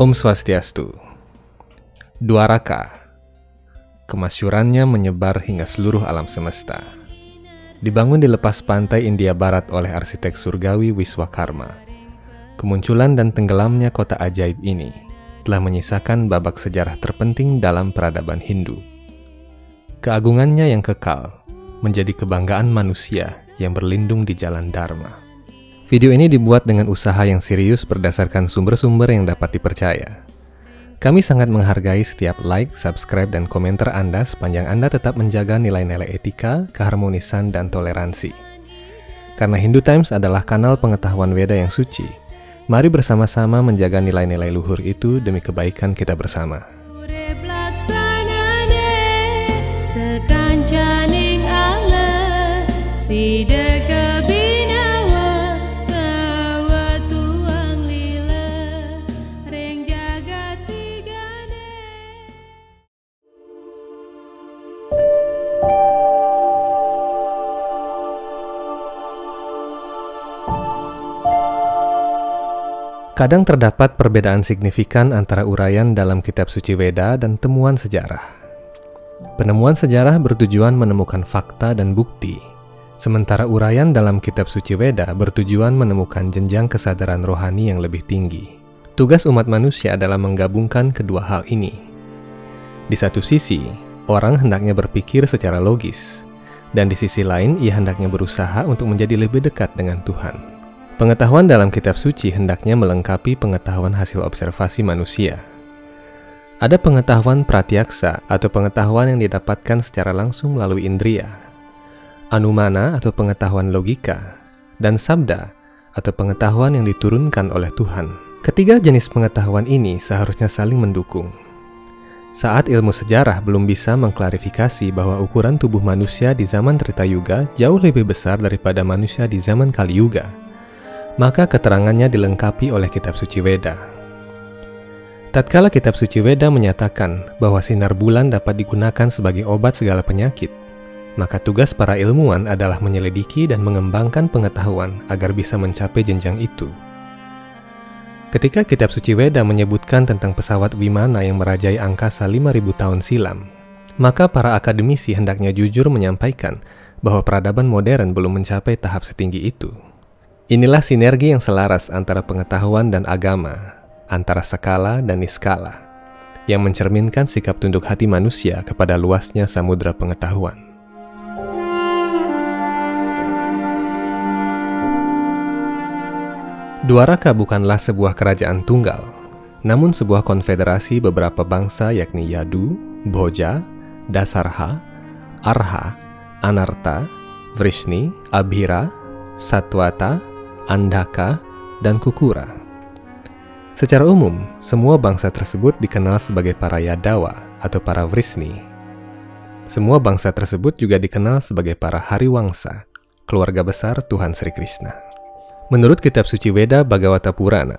Om Swastiastu. Dwaraka. Kemasyurannya menyebar hingga seluruh alam semesta. Dibangun di lepas pantai India Barat oleh arsitek surgawi Wiswakarma. Kemunculan dan tenggelamnya kota ajaib ini telah menyisakan babak sejarah terpenting dalam peradaban Hindu. Keagungannya yang kekal menjadi kebanggaan manusia yang berlindung di jalan Dharma. Video ini dibuat dengan usaha yang serius berdasarkan sumber-sumber yang dapat dipercaya. Kami sangat menghargai setiap like, subscribe, dan komentar Anda sepanjang Anda tetap menjaga nilai-nilai etika, keharmonisan, dan toleransi. Karena Hindu Times adalah kanal pengetahuan Weda yang suci, mari bersama-sama menjaga nilai-nilai luhur itu demi kebaikan kita bersama. Kadang terdapat perbedaan signifikan antara uraian dalam kitab suci Weda dan temuan sejarah. Penemuan sejarah bertujuan menemukan fakta dan bukti, sementara uraian dalam kitab suci Weda bertujuan menemukan jenjang kesadaran rohani yang lebih tinggi. Tugas umat manusia adalah menggabungkan kedua hal ini. Di satu sisi, orang hendaknya berpikir secara logis, dan di sisi lain ia hendaknya berusaha untuk menjadi lebih dekat dengan Tuhan. Pengetahuan dalam kitab suci hendaknya melengkapi pengetahuan hasil observasi manusia. Ada pengetahuan pratiaksa atau pengetahuan yang didapatkan secara langsung melalui indria, anumana atau pengetahuan logika, dan sabda atau pengetahuan yang diturunkan oleh Tuhan. Ketiga jenis pengetahuan ini seharusnya saling mendukung. Saat ilmu sejarah belum bisa mengklarifikasi bahwa ukuran tubuh manusia di zaman Trita Yuga jauh lebih besar daripada manusia di zaman Kali Yuga, maka keterangannya dilengkapi oleh kitab suci Weda. Tatkala kitab suci Weda menyatakan bahwa sinar bulan dapat digunakan sebagai obat segala penyakit, maka tugas para ilmuwan adalah menyelidiki dan mengembangkan pengetahuan agar bisa mencapai jenjang itu. Ketika kitab suci Weda menyebutkan tentang pesawat Wimana yang merajai angkasa 5000 tahun silam, maka para akademisi hendaknya jujur menyampaikan bahwa peradaban modern belum mencapai tahap setinggi itu. Inilah sinergi yang selaras antara pengetahuan dan agama, antara skala dan niskala, yang mencerminkan sikap tunduk hati manusia kepada luasnya samudera pengetahuan. Dwaraka bukanlah sebuah kerajaan tunggal, namun sebuah konfederasi beberapa bangsa yakni Yadu, Boja, Dasarha, Arha, Anarta, Vrishni, Abhira, Satwata, Andaka, dan Kukura. Secara umum, semua bangsa tersebut dikenal sebagai para Yadawa atau para Vrisni. Semua bangsa tersebut juga dikenal sebagai para Hariwangsa, keluarga besar Tuhan Sri Krishna. Menurut kitab suci Weda Bhagavata Purana,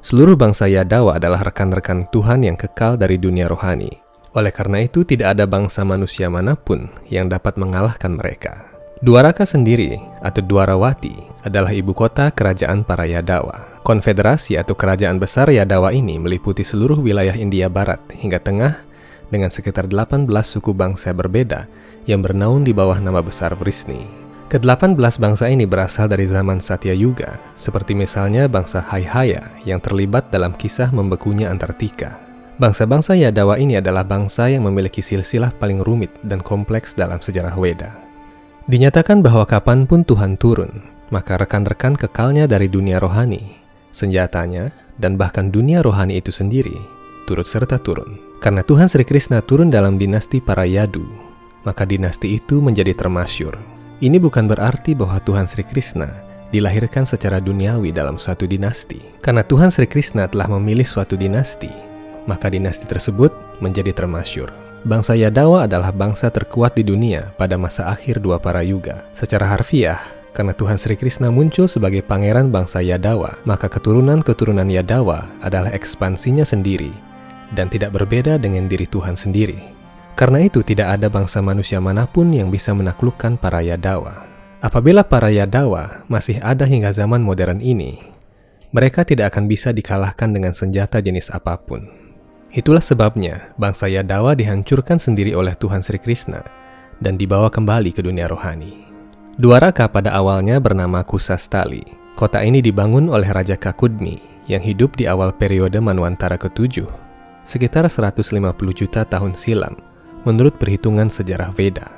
seluruh bangsa Yadawa adalah rekan-rekan Tuhan yang kekal dari dunia rohani. Oleh karena itu, tidak ada bangsa manusia mana pun yang dapat mengalahkan mereka. Dwaraka sendiri, atau Dwarawati, adalah ibu kota kerajaan para Yadawa. Konfederasi atau kerajaan besar Yadawa ini meliputi seluruh wilayah India Barat hingga tengah dengan sekitar 18 suku bangsa berbeda yang bernaung di bawah nama besar Vrisni. Ke-18 bangsa ini berasal dari zaman Satya Yuga, seperti misalnya bangsa Haihaya yang terlibat dalam kisah membekunya Antartika. Bangsa-bangsa Yadawa ini adalah bangsa yang memiliki silsilah paling rumit dan kompleks dalam sejarah Weda. Dinyatakan bahwa kapan pun Tuhan turun, maka rekan-rekan kekalnya dari dunia rohani, senjatanya, dan bahkan dunia rohani itu sendiri turut serta turun. Karena Tuhan Sri Krishna turun dalam dinasti para Yadu, maka dinasti itu menjadi termasyur. Ini bukan berarti bahwa Tuhan Sri Krishna dilahirkan secara duniawi dalam suatu dinasti. Karena Tuhan Sri Krishna telah memilih suatu dinasti, maka dinasti tersebut menjadi termasyur. Bangsa Yadawa adalah bangsa terkuat di dunia pada masa akhir dua para yuga. Secara harfiah, karena Tuhan Sri Krishna muncul sebagai pangeran bangsa Yadawa, maka keturunan-keturunan Yadawa adalah ekspansinya sendiri dan tidak berbeda dengan diri Tuhan sendiri. Karena itu tidak ada bangsa manusia mana pun yang bisa menaklukkan para Yadawa. Apabila para Yadawa masih ada hingga zaman modern ini, Mereka tidak akan bisa dikalahkan dengan senjata jenis apa pun. Itulah sebabnya bangsa Yadawa dihancurkan sendiri oleh Tuhan Sri Krishna dan dibawa kembali ke dunia rohani. Dwaraka pada awalnya bernama Kusastali. Kota ini dibangun oleh Raja Kakudmi yang hidup di awal periode Manwantara ke-7, sekitar 150 juta tahun silam, menurut perhitungan sejarah Veda.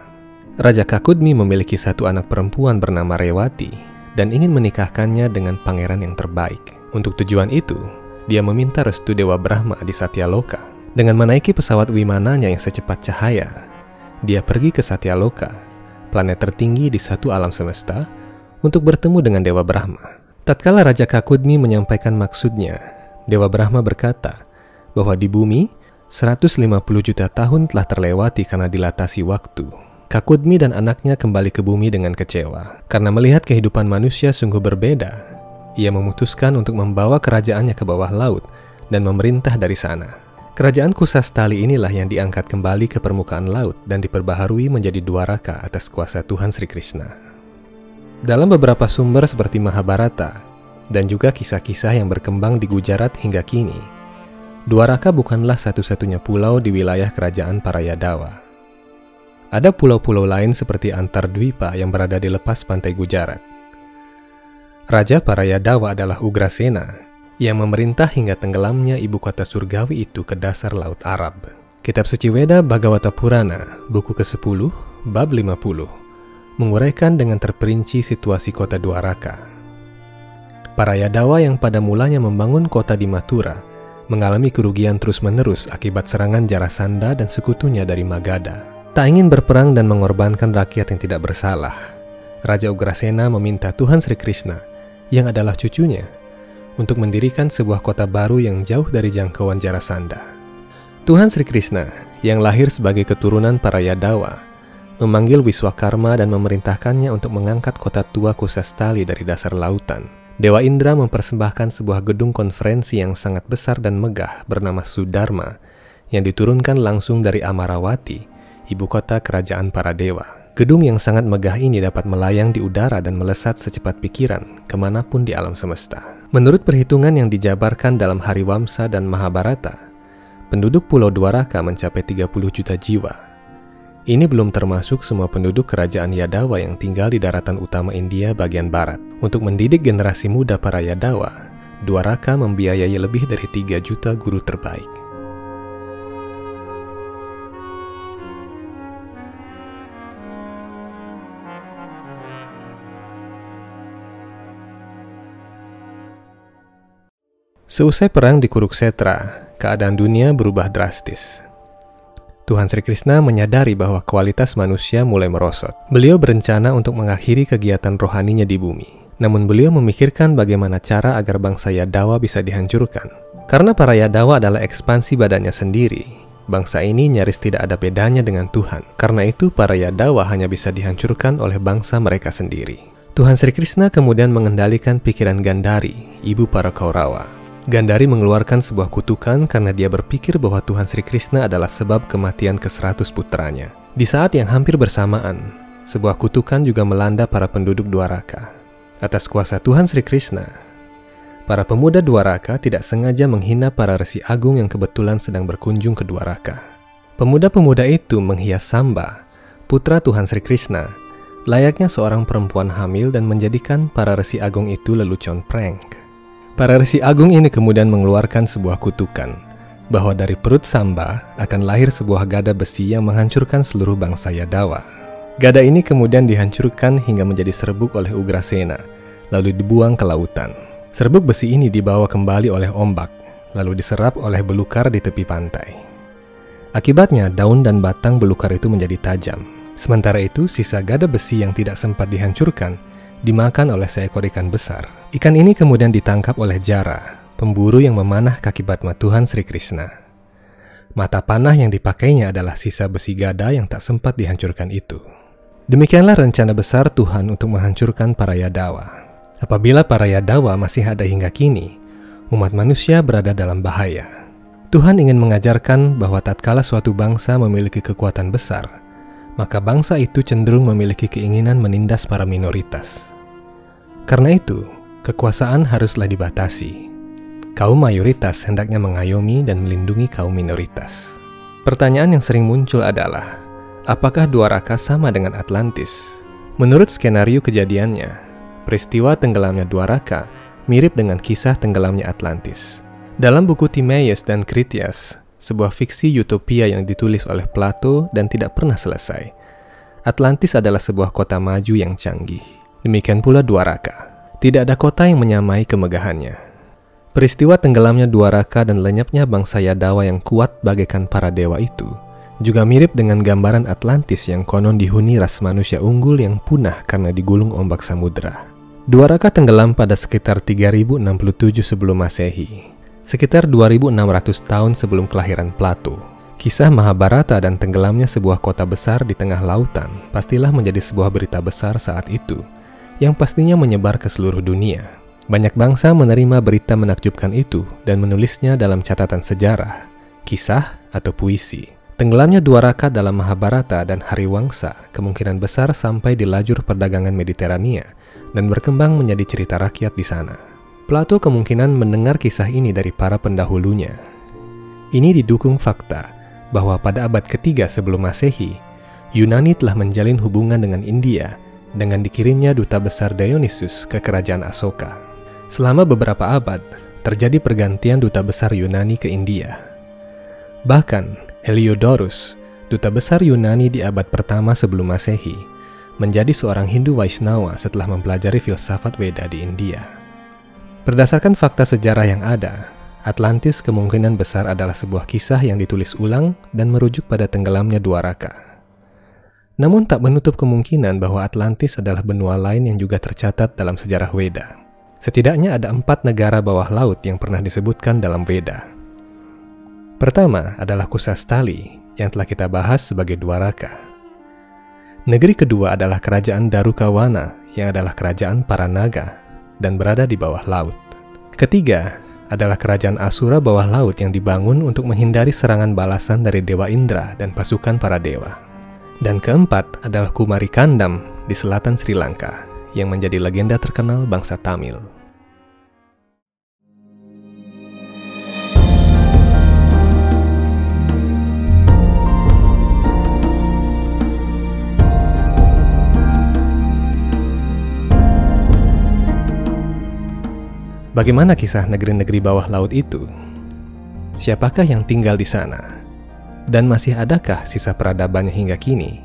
Raja Kakudmi memiliki satu anak perempuan bernama Rewati dan ingin menikahkannya dengan pangeran yang terbaik. Untuk tujuan itu, dia meminta restu Dewa Brahma di Satyaloka. Dengan menaiki pesawat Wimananya yang secepat cahaya, dia pergi ke Satyaloka, planet tertinggi di satu alam semesta, untuk bertemu dengan Dewa Brahma. Tatkala Raja Kakudmi menyampaikan maksudnya, Dewa Brahma berkata bahwa di bumi 150 juta tahun telah terlewati karena dilatasi waktu. Kakudmi dan anaknya kembali ke bumi dengan kecewa. Karena melihat kehidupan manusia sungguh berbeda, ia memutuskan untuk membawa kerajaannya ke bawah laut dan memerintah dari sana. Kerajaan Kusastali inilah yang diangkat kembali ke permukaan laut dan diperbaharui menjadi dua raka atas kuasa Tuhan Sri Krishna. Dalam beberapa sumber seperti Mahabharata dan juga kisah-kisah yang berkembang di Gujarat hingga kini, Dwaraka bukanlah satu-satunya pulau di wilayah kerajaan para Yadawa. Ada pulau-pulau lain seperti Antardwipa yang berada di lepas pantai Gujarat. Raja para Yadawa adalah Ugrasena yang memerintah hingga tenggelamnya ibu kota surgawi itu ke dasar Laut Arab. Kitab suci Weda Bhagavata Purana, buku ke-10, bab 50, menguraikan dengan terperinci situasi kota Dwaraka. Para Yadawa yang pada mulanya membangun kota di Mathura mengalami kerugian terus-menerus akibat serangan Jarasanda dan sekutunya dari Magadha. Tak ingin berperang dan mengorbankan rakyat yang tidak bersalah, Raja Ugrasena meminta Tuhan Sri Krishna, yang adalah cucunya, untuk mendirikan sebuah kota baru yang jauh dari jangkauan Jarasanda. Tuhan Sri Krishna, yang lahir sebagai keturunan para Yadawa, memanggil Wiswakarma dan memerintahkannya untuk mengangkat kota tua Kusastali dari dasar lautan. Dewa Indra mempersembahkan sebuah gedung konferensi yang sangat besar dan megah bernama Sudharma, yang diturunkan langsung dari Amarawati, ibu kota kerajaan para dewa. Gedung yang sangat megah ini dapat melayang di udara dan melesat secepat pikiran ke mana pun di alam semesta. Menurut perhitungan yang dijabarkan dalam Hariwamsa dan Mahabharata, penduduk Pulau Dwaraka mencapai 30 juta jiwa. Ini belum termasuk semua penduduk kerajaan Yadawa yang tinggal di daratan utama India bagian barat. Untuk mendidik generasi muda para Yadawa, Dwaraka membiayai lebih dari 3 juta guru terbaik. Seusai perang di Kuruksetra, keadaan dunia berubah drastis. Tuhan Sri Krishna menyadari bahwa kualitas manusia mulai merosot. Beliau berencana untuk mengakhiri kegiatan rohaninya di bumi. Namun beliau memikirkan bagaimana cara agar bangsa Yadawa bisa dihancurkan. Karena para Yadawa adalah ekspansi badannya sendiri, bangsa ini nyaris tidak ada bedanya dengan Tuhan. Karena itu para Yadawa hanya bisa dihancurkan oleh bangsa mereka sendiri. Tuhan Sri Krishna kemudian mengendalikan pikiran Gandari, ibu para Kaurawa, Gandari mengeluarkan sebuah kutukan karena dia berpikir bahwa Tuhan Sri Krishna adalah sebab kematian ke-100 putranya. Di saat yang hampir bersamaan, sebuah kutukan juga melanda para penduduk Dwaraka. Atas kuasa Tuhan Sri Krishna, para pemuda Dwaraka tidak sengaja menghina para resi agung yang kebetulan sedang berkunjung ke Dwaraka. Pemuda-pemuda itu menghias Samba, putra Tuhan Sri Krishna, layaknya seorang perempuan hamil dan menjadikan para resi agung itu lelucon prank. Para resi agung ini kemudian mengeluarkan sebuah kutukan bahwa dari perut Samba akan lahir sebuah gada besi yang menghancurkan seluruh bangsa Yadawa. Gada ini kemudian dihancurkan hingga menjadi serbuk oleh Ugrasena, lalu dibuang ke lautan. Serbuk besi ini dibawa kembali oleh ombak, lalu diserap oleh belukar di tepi pantai. Akibatnya, daun dan batang belukar itu menjadi tajam. Sementara itu, sisa gada besi yang tidak sempat dihancurkan dimakan oleh seekor ikan besar. Ikan ini kemudian ditangkap oleh Jara, pemburu yang memanah kaki Batma Tuhan Sri Krishna. Mata panah yang dipakainya adalah sisa besi gada yang tak sempat dihancurkan itu. Demikianlah rencana besar Tuhan untuk menghancurkan para Yadawa. Apabila para Yadawa masih ada hingga kini, umat manusia berada dalam bahaya. Tuhan ingin mengajarkan bahwa tatkala suatu bangsa memiliki kekuatan besar, maka bangsa itu cenderung memiliki keinginan menindas para minoritas. Karena itu, Kekuasaan haruslah dibatasi. Kaum mayoritas hendaknya mengayomi dan melindungi kaum minoritas. Pertanyaan yang sering muncul adalah, apakah Dwaraka sama dengan Atlantis? Menurut skenario kejadiannya, peristiwa tenggelamnya Dwaraka mirip dengan kisah tenggelamnya Atlantis. Dalam buku Timaeus dan Critias, sebuah fiksi utopia yang ditulis oleh Plato dan tidak pernah selesai, Atlantis adalah sebuah kota maju yang canggih. Demikian pula Dwaraka. Tidak ada kota yang menyamai kemegahannya. Peristiwa tenggelamnya Dwaraka dan lenyapnya bangsa Yadawa yang kuat bagaikan para dewa itu juga mirip dengan gambaran Atlantis yang konon dihuni ras manusia unggul yang punah karena digulung ombak samudera. Dwaraka tenggelam pada sekitar 3067 sebelum Masehi, sekitar 2600 tahun sebelum kelahiran Plato. Kisah Mahabharata dan tenggelamnya sebuah kota besar di tengah lautan pastilah menjadi sebuah berita besar saat itu yang pastinya menyebar ke seluruh dunia. Banyak bangsa menerima berita menakjubkan itu dan menulisnya dalam catatan sejarah, kisah, atau puisi. Tenggelamnya dua raka dalam Mahabharata dan Hariwangsa kemungkinan besar sampai di lajur perdagangan Mediterania dan berkembang menjadi cerita rakyat di sana. Plato kemungkinan mendengar kisah ini dari para pendahulunya. Ini didukung fakta bahwa pada abad ketiga sebelum Masehi, Yunani telah menjalin hubungan dengan India dengan dikirimnya duta besar Dionysus ke kerajaan Asoka. Selama beberapa abad, terjadi pergantian duta besar Yunani ke India. Bahkan, Heliodorus, duta besar Yunani di abad pertama sebelum Masehi, menjadi seorang Hindu Vaishnava setelah mempelajari filsafat Weda di India. Berdasarkan fakta sejarah yang ada, Atlantis kemungkinan besar adalah sebuah kisah yang ditulis ulang dan merujuk pada tenggelamnya dua raka. Namun tak menutup kemungkinan bahwa Atlantis adalah benua lain yang juga tercatat dalam sejarah Weda. Setidaknya ada empat negara bawah laut yang pernah disebutkan dalam Weda. Pertama adalah Kusastali yang telah kita bahas sebagai Dwaraka. Negeri kedua adalah kerajaan Darukawana yang adalah kerajaan para naga dan berada di bawah laut. Ketiga adalah kerajaan Asura bawah laut yang dibangun untuk menghindari serangan balasan dari Dewa Indra dan pasukan para dewa. Dan keempat adalah Kumari Kandam di selatan Sri Lanka yang menjadi legenda terkenal bangsa Tamil. Bagaimana kisah negeri-negeri bawah laut itu? Siapakah yang tinggal di sana? Dan masih adakah sisa peradabannya hingga kini?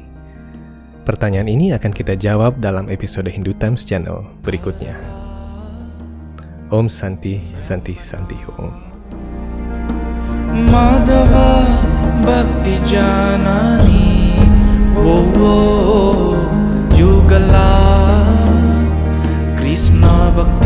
Pertanyaan ini akan kita jawab dalam episode Hindu Times Channel berikutnya. Om Santi Santi Santi Om. Madhava Bhakti Janani Wo Wo Yugala Krishna Bhakti